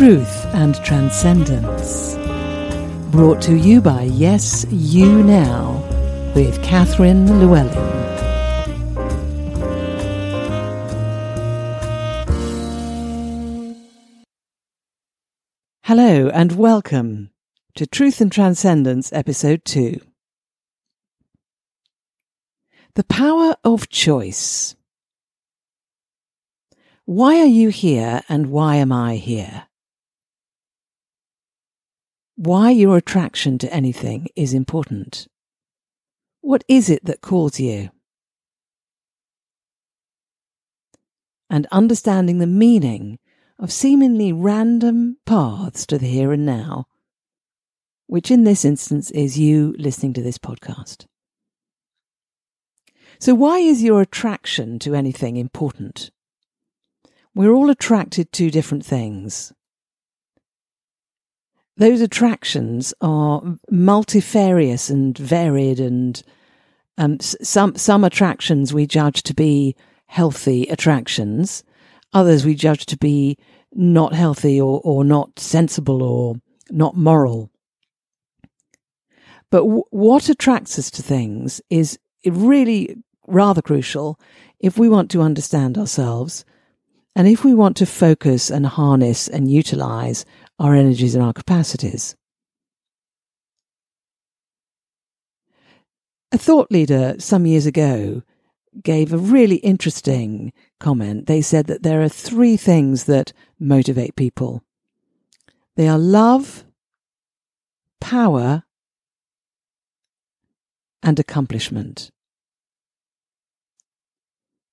Truth and Transcendence. Brought to you by Yes You Now with Catherine Llewellyn. Hello and welcome to Truth and Transcendence, Episode 2. The Power of Choice. Why are you here and why am I here? Why your attraction to anything is important. What is it that calls you? And understanding the meaning of seemingly random paths to the here and now, which in this instance is you listening to this podcast. So, why is your attraction to anything important? We're all attracted to different things. Those attractions are multifarious and varied, and um, some some attractions we judge to be healthy attractions, others we judge to be not healthy or, or not sensible or not moral. But w- what attracts us to things is really rather crucial if we want to understand ourselves and if we want to focus and harness and utilize our energies and our capacities. A thought leader some years ago gave a really interesting comment. They said that there are three things that motivate people. They are love, power, and accomplishment.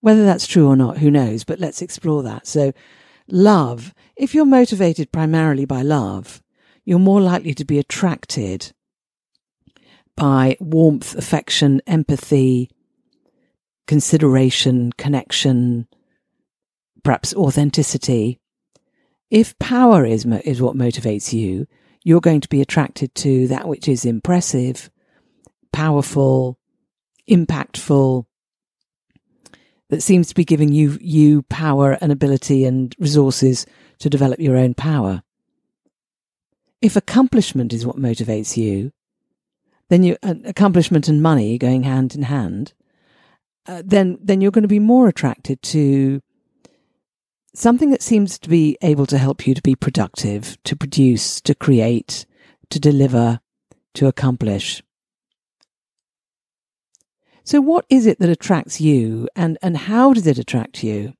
Whether that's true or not, who knows? But let's explore that. So, love. If you're motivated primarily by love, you're more likely to be attracted by warmth, affection, empathy, consideration, connection, perhaps authenticity. If power is, is what motivates you, you're going to be attracted to that which is impressive, powerful, impactful, that seems to be giving you you power and ability and resources to develop your own power. If accomplishment is what motivates you, then you uh, accomplishment and money going hand in hand, uh, then then you're going to be more attracted to something that seems to be able to help you to be productive, to produce, to create, to deliver, to accomplish. So, what is it that attracts you, and, and how does it attract you?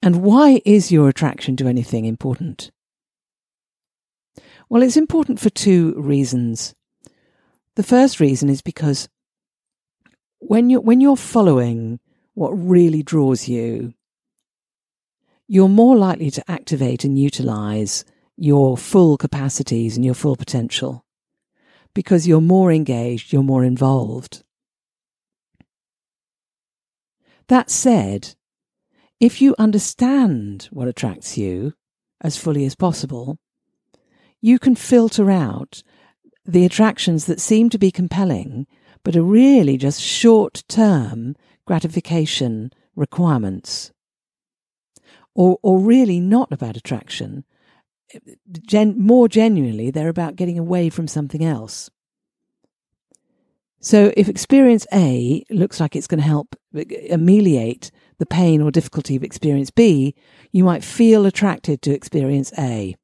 And why is your attraction to anything important? Well, it's important for two reasons. The first reason is because when you're, when you're following what really draws you, you're more likely to activate and utilize your full capacities and your full potential because you're more engaged, you're more involved. That said, if you understand what attracts you as fully as possible, you can filter out the attractions that seem to be compelling but are really just short term gratification requirements. Or, or really not about attraction, gen- more genuinely, they're about getting away from something else. So if experience A looks like it's going to help uh, ameliorate the pain or difficulty of experience B, you might feel attracted to experience A.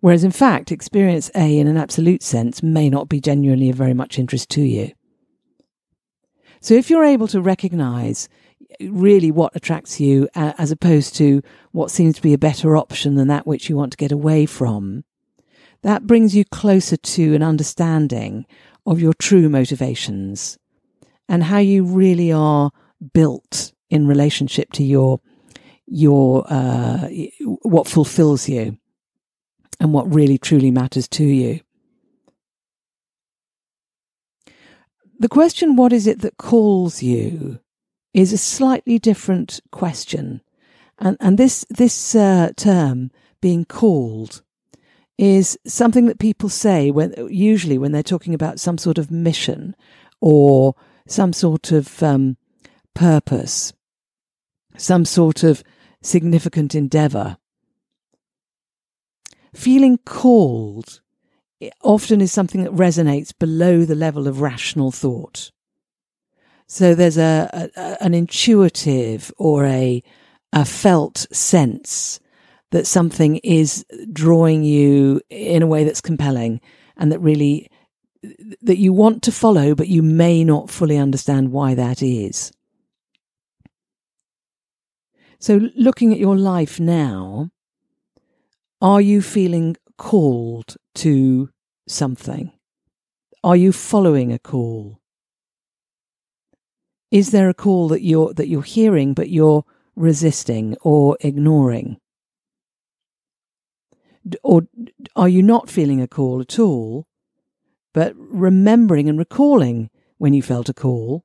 Whereas in fact, experience A in an absolute sense may not be genuinely of very much interest to you. So if you're able to recognize really what attracts you as opposed to what seems to be a better option than that which you want to get away from, that brings you closer to an understanding of your true motivations and how you really are built in relationship to your your uh, what fulfills you and what really truly matters to you. The question, what is it that calls you, is a slightly different question. And, and this, this uh, term, being called, is something that people say when, usually when they're talking about some sort of mission or some sort of um, purpose, some sort of significant endeavor. Feeling called often is something that resonates below the level of rational thought. So there's a, a an intuitive or a a felt sense that something is drawing you in a way that's compelling and that really that you want to follow but you may not fully understand why that is. So looking at your life now, are you feeling called to something? Are you following a call? Is there a call that you're that you're hearing but you're resisting or ignoring? Or are you not feeling a call at all, but remembering and recalling when you felt a call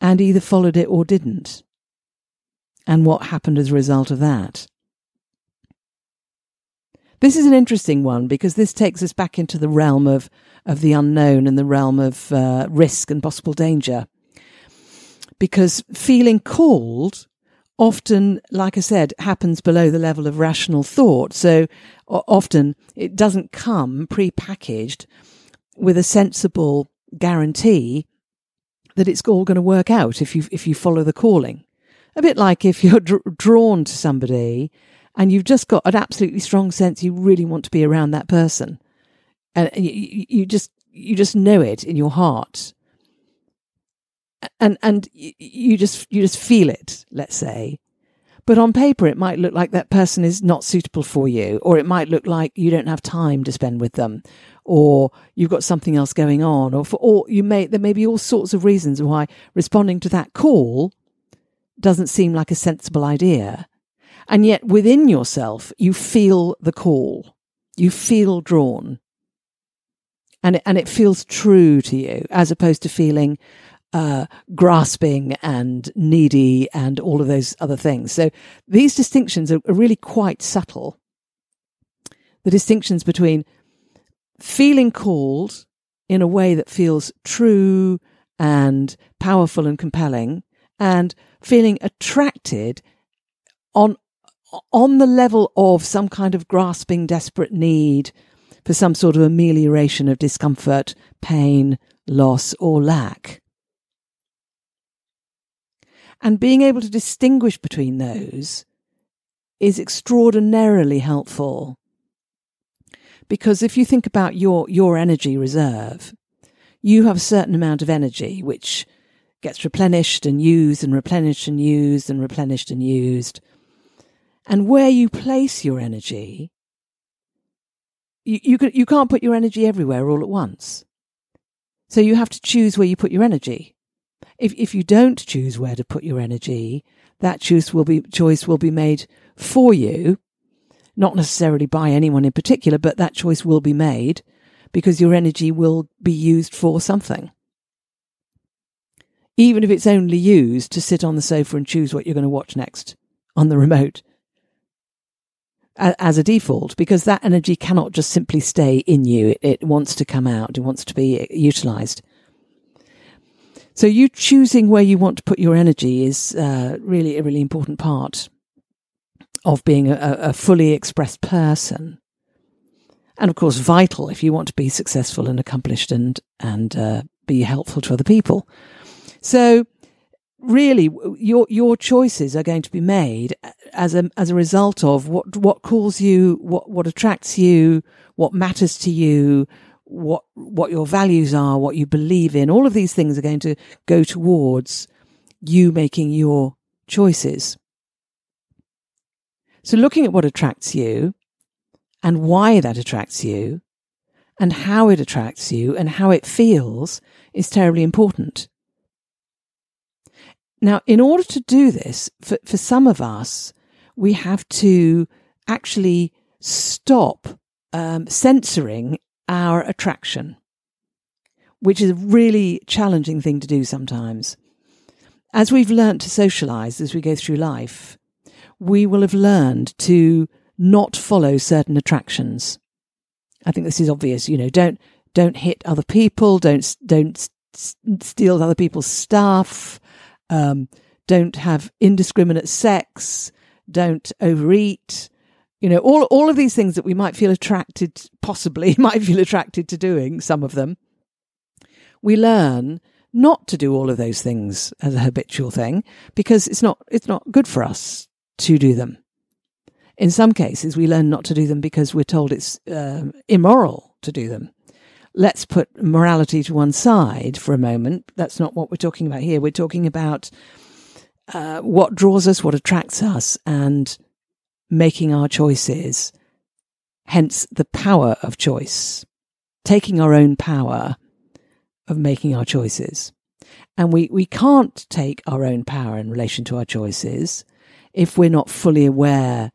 and either followed it or didn't? And what happened as a result of that? This is an interesting one because this takes us back into the realm of, of the unknown and the realm of uh, risk and possible danger. Because feeling called often, like I said, happens below the level of rational thought. So often it doesn't come pre-packaged with a sensible guarantee that it's all going to work out if you if you follow the calling. A bit like if you're dr- drawn to somebody and you've just got an absolutely strong sense you really want to be around that person, and you, you just you just know it in your heart and and you just you just feel it let's say. But on paper it might look like that person is not suitable for you or it might look like you don't have time to spend with them or you've got something else going on or for all you may there may be all sorts of reasons why responding to that call doesn't seem like a sensible idea. And yet within yourself you feel the call. You feel drawn. And it, and it feels true to you as opposed to feeling uh, grasping and needy and all of those other things. So these distinctions are, are really quite subtle. The distinctions between feeling called in a way that feels true and powerful and compelling and feeling attracted on on the level of some kind of grasping desperate need for some sort of amelioration of discomfort pain loss or lack and being able to distinguish between those is extraordinarily helpful. Because if you think about your, your energy reserve, you have a certain amount of energy which gets replenished and used and replenished and used and replenished and used. And where you place your energy, you, you, can, you can't put your energy everywhere all at once. So you have to choose where you put your energy if if you don't choose where to put your energy, that choice will be choice will be made for you, not necessarily by anyone in particular, but that choice will be made because your energy will be used for something. Even if it's only used to sit on the sofa and choose what you're going to watch next on the remote as a default, because that energy cannot just simply stay in you. It, it wants to come out. It wants to be uh, utilized. So you choosing where you want to put your energy is uh, really a really important part of being a, a fully expressed person. And of course, vital if you want to be successful and accomplished and, and uh, be helpful to other people. So really your your choices are going to be made as a as a result of what what calls you what what attracts you what matters to you what what your values are, what you believe in, all of these things are going to go towards you making your choices. So looking at what attracts you and why that attracts you and how it attracts you and how it feels is terribly important. Now, in order to do this, for, for some of us, we have to actually stop um, censoring our attraction, which is a really challenging thing to do sometimes. As we've learnt to socialize as we go through life, we will have learned to not follow certain attractions. I think this is obvious. You know, don't don't hit other people. Don't don't steal other people's stuff. Um, don't have indiscriminate sex. don't overeat, you know, all, all of these things that we might feel attracted, possibly might feel attracted to doing, some of them, we learn not to do all of those things as a habitual thing because it's not, it's not good for us to do them. In some cases, we learn not to do them because we're told it's um, immoral to do them. Let's put morality to one side for a moment. That's not what we're talking about here. We're talking about uh, what draws us, what attracts us, and making our choices. Hence the power of choice, taking our own power of making our choices. And we, we can't take our own power in relation to our choices if we're not fully aware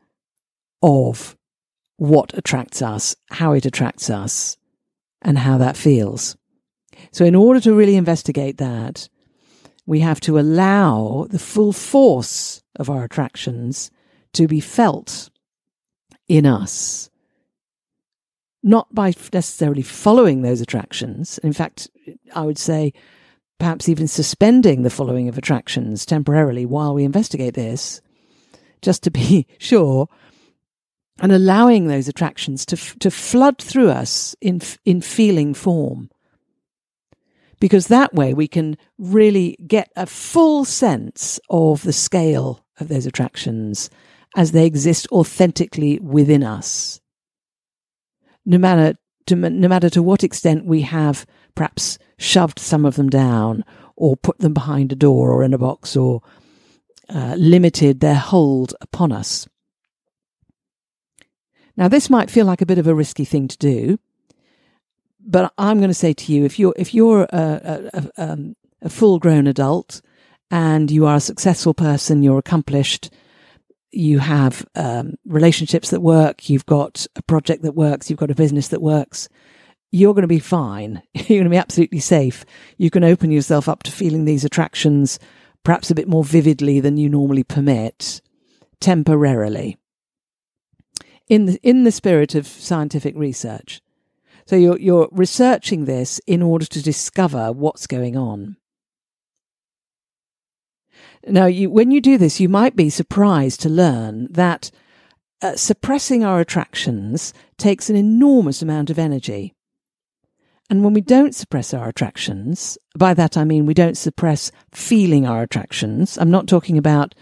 of what attracts us, how it attracts us, and how that feels. So, in order to really investigate that, we have to allow the full force of our attractions to be felt in us. Not by necessarily following those attractions. In fact, I would say perhaps even suspending the following of attractions temporarily while we investigate this, just to be sure, and allowing those attractions to, to flood through us in, in feeling form. Because that way we can really get a full sense of the scale of those attractions as they exist authentically within us. No matter to, no matter to what extent we have perhaps shoved some of them down or put them behind a door or in a box or uh, limited their hold upon us. Now, this might feel like a bit of a risky thing to do, but I'm going to say to you, if you're if you're a, a, a, um, a full grown adult and you are a successful person, you're accomplished, you have um, relationships that work, you've got a project that works, you've got a business that works, you're going to be fine. You're going to be absolutely safe. You can open yourself up to feeling these attractions perhaps a bit more vividly than you normally permit temporarily in the, in the spirit of scientific research. So you're, you're researching this in order to discover what's going on. Now, you, when you do this, you might be surprised to learn that uh, suppressing our attractions takes an enormous amount of energy. And when we don't suppress our attractions, by that I mean we don't suppress feeling our attractions. I'm not talking about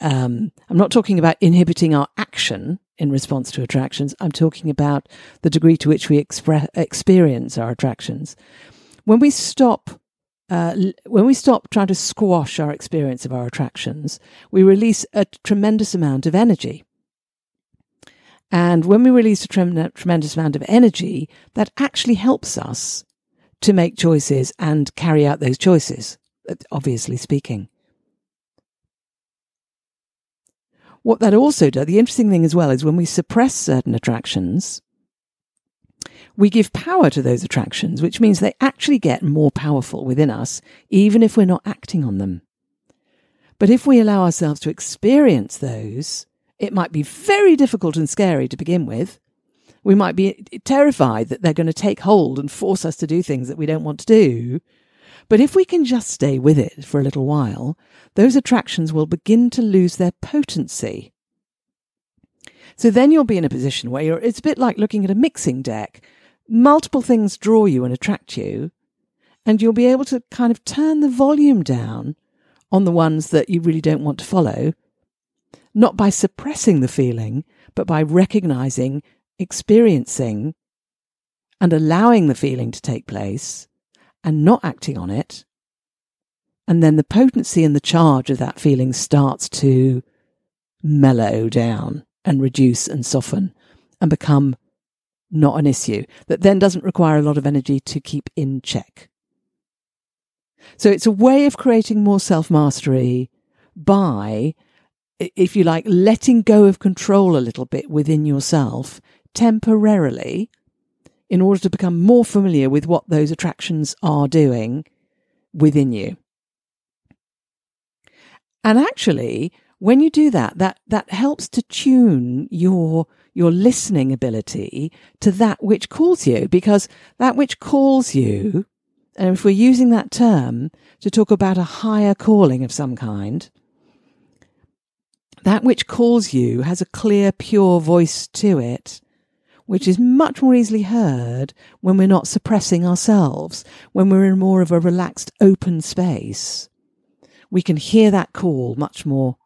um, I'm not talking about inhibiting our action in response to attractions. I'm talking about the degree to which we expre- experience our attractions. When we stop, uh, when we stop trying to squash our experience of our attractions, we release a tremendous amount of energy. And when we release a trem- tremendous amount of energy, that actually helps us to make choices and carry out those choices, obviously speaking. What that also does, the interesting thing as well, is when we suppress certain attractions, we give power to those attractions, which means they actually get more powerful within us, even if we're not acting on them. But if we allow ourselves to experience those, it might be very difficult and scary to begin with. We might be terrified that they're going to take hold and force us to do things that we don't want to do. But if we can just stay with it for a little while, those attractions will begin to lose their potency. So then you'll be in a position where it's a bit like looking at a mixing deck. Multiple things draw you and attract you, and you'll be able to kind of turn the volume down on the ones that you really don't want to follow, not by suppressing the feeling, but by recognizing, experiencing, and allowing the feeling to take place and not acting on it. And then the potency and the charge of that feeling starts to mellow down and reduce and soften and become not an issue that then doesn't require a lot of energy to keep in check. So it's a way of creating more self mastery by, if you like, letting go of control a little bit within yourself temporarily in order to become more familiar with what those attractions are doing within you. And actually, when you do that, that, that helps to tune your, your listening ability to that which calls you, because that which calls you, and if we're using that term to talk about a higher calling of some kind, that which calls you has a clear, pure voice to it, which is much more easily heard when we're not suppressing ourselves, when we're in more of a relaxed, open space. We can hear that call much more,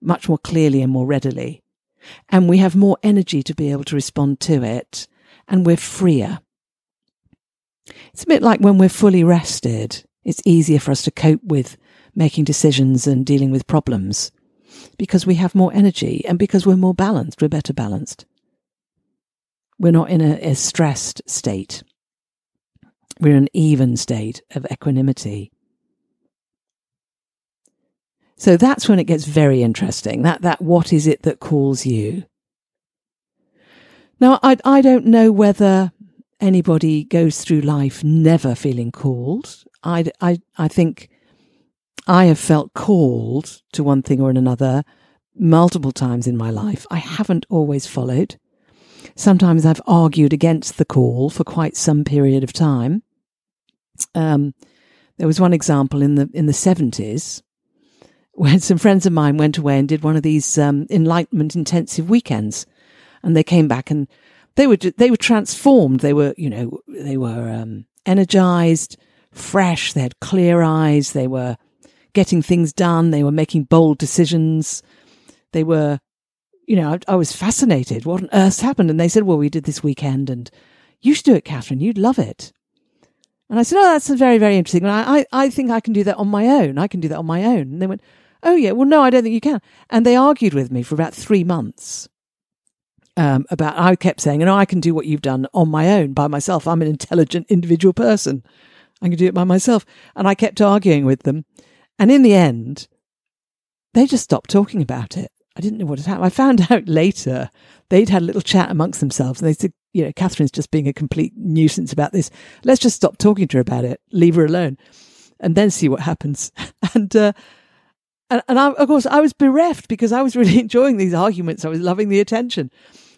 much more clearly and more readily. And we have more energy to be able to respond to it, and we're freer. It's a bit like when we're fully rested, it's easier for us to cope with making decisions and dealing with problems because we have more energy and because we're more balanced, we're better balanced. We're not in a, a stressed state. We're in an even state of equanimity. So that's when it gets very interesting. That, that what is it that calls you? Now, I, I don't know whether anybody goes through life never feeling called. I, I, I think I have felt called to one thing or another multiple times in my life. I haven't always followed. Sometimes I've argued against the call for quite some period of time. Um, there was one example in the in the seventies when some friends of mine went away and did one of these um, enlightenment intensive weekends, and they came back and they were they were transformed. They were you know they were um, energized, fresh. They had clear eyes. They were getting things done. They were making bold decisions. They were, you know, I, I was fascinated. What on earth happened? And they said, well, we did this weekend and you should do it, Catherine. You'd love it. And I said, oh, that's very, very interesting. And I, I, I think I can do that on my own. I can do that on my own. And they went, oh, yeah, well, no, I don't think you can. And they argued with me for about three months. Um, about I kept saying, you know, I can do what you've done on my own by myself. I'm an intelligent individual person. I can do it by myself. And I kept arguing with them. And in the end, they just stopped talking about it. I didn't know what had happened. I found out later they'd had a little chat amongst themselves and they said, you know, Catherine's just being a complete nuisance about this. Let's just stop talking to her about it, leave her alone, and then see what happens. and, uh, and, and I, of course, I was bereft because I was really enjoying these arguments. I was loving the attention.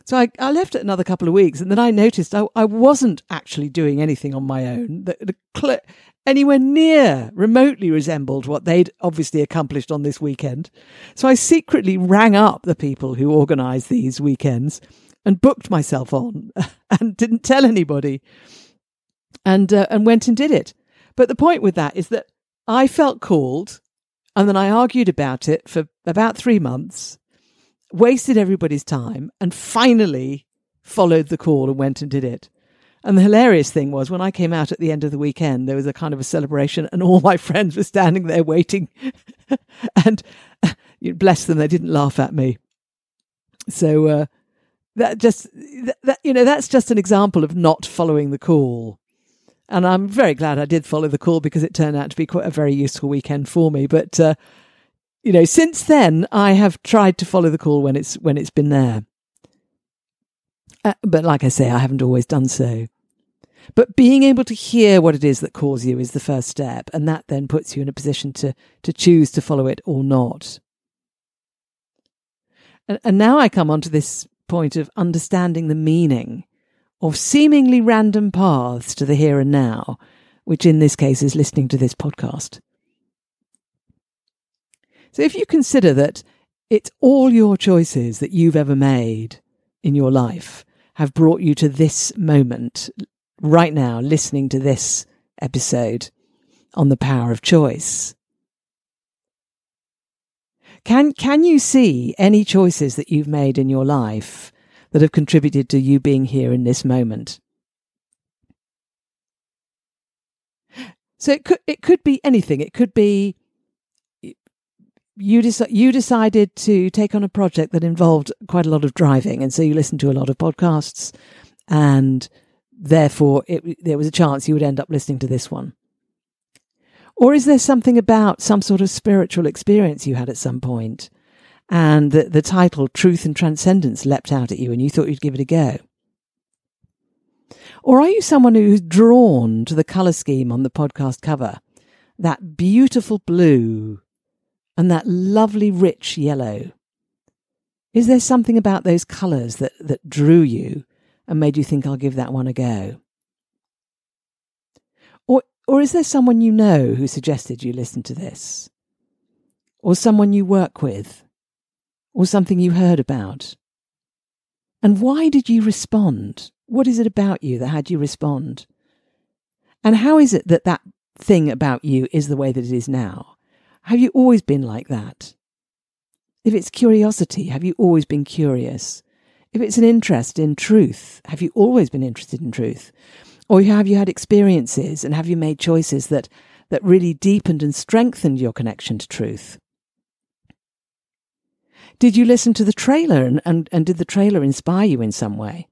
So I, I left it another couple of weeks, and then I noticed I, I wasn't actually doing anything on my own. The, the cl- anywhere near remotely resembled what they'd obviously accomplished on this weekend. So I secretly rang up the people who organised these weekends and booked myself on and didn't tell anybody and uh, and went and did it. But the point with that is that I felt called and then I argued about it for about 3 months, wasted everybody's time and finally followed the call and went and did it. And the hilarious thing was when I came out at the end of the weekend, there was a kind of a celebration, and all my friends were standing there waiting. and bless them, they didn't laugh at me. So uh, that just that, that you know that's just an example of not following the call. And I'm very glad I did follow the call because it turned out to be quite a very useful weekend for me. But uh, you know, since then I have tried to follow the call when it's when it's been there. Uh, but like I say, I haven't always done so. But being able to hear what it is that calls you is the first step, and that then puts you in a position to to choose to follow it or not. And, and now I come on to this point of understanding the meaning of seemingly random paths to the here and now, which in this case is listening to this podcast. So if you consider that it's all your choices that you've ever made in your life have brought you to this moment right now listening to this episode on the power of choice. Can, can you see any choices that you've made in your life that have contributed to you being here in this moment? So it could, it could be anything. It could be you, deci- you decided to take on a project that involved quite a lot of driving. And so you listened to a lot of podcasts and therefore it, there was a chance you would end up listening to this one? Or is there something about some sort of spiritual experience you had at some point and the, the title Truth and Transcendence leapt out at you and you thought you'd give it a go? Or are you someone who's drawn to the colour scheme on the podcast cover? That beautiful blue and that lovely rich yellow. Is there something about those colours that, that drew you and made you think I'll give that one a go? Or, or is there someone you know who suggested you listen to this? Or someone you work with? Or something you heard about? And why did you respond? What is it about you that had you respond? And how is it that that thing about you is the way that it is now? Have you always been like that? If it's curiosity, have you always been curious? If it's an interest in truth, have you always been interested in truth? Or have you had experiences and have you made choices that, that really deepened and strengthened your connection to truth? Did you listen to the trailer and, and, and did the trailer inspire you in some way?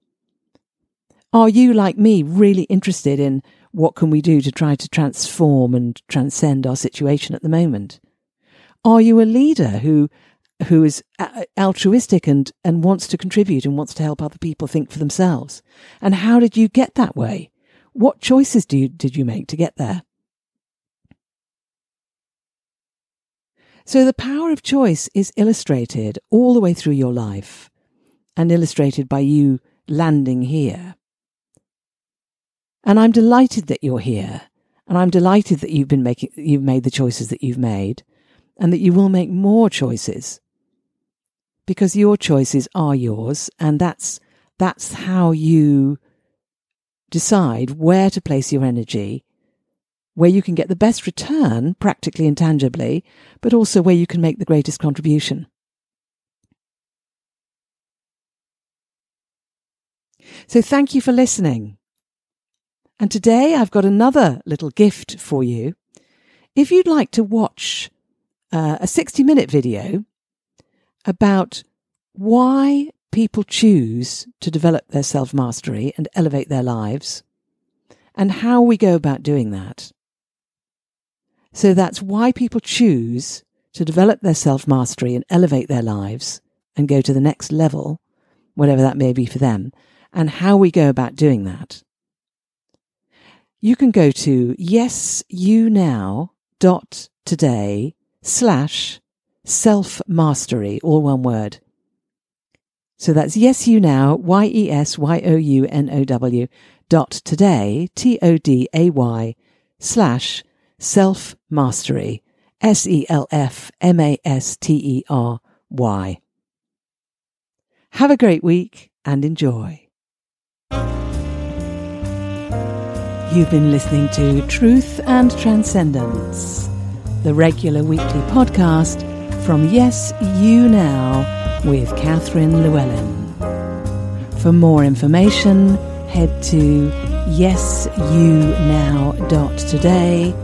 Are you, like me, really interested in what can we do to try to transform and transcend our situation at the moment? Are you a leader who who is uh, altruistic and, and wants to contribute and wants to help other people think for themselves? And how did you get that way? What choices do you, did you make to get there? So the power of choice is illustrated all the way through your life and illustrated by you landing here. And I'm delighted that you're here. And I'm delighted that you've been making, you've made the choices that you've made and that you will make more choices because your choices are yours. And that's, that's how you decide where to place your energy, where you can get the best return practically and tangibly, but also where you can make the greatest contribution. So thank you for listening. And today I've got another little gift for you. If you'd like to watch uh, a 60 minute video about why people choose to develop their self mastery and elevate their lives, and how we go about doing that. So that's why people choose to develop their self mastery and elevate their lives and go to the next level, whatever that may be for them, and how we go about doing that you can go to yesyounow.today slash self mastery, all one word. So that's yes you now, Y E S Y O U N O W dot today, T O D A Y slash self mastery, S E L F M A S T E R Y. Have a great week and enjoy. You've been listening to Truth and Transcendence, the regular weekly podcast from Yes You Now with Catherine Llewellyn. For more information, head to yesyounow.today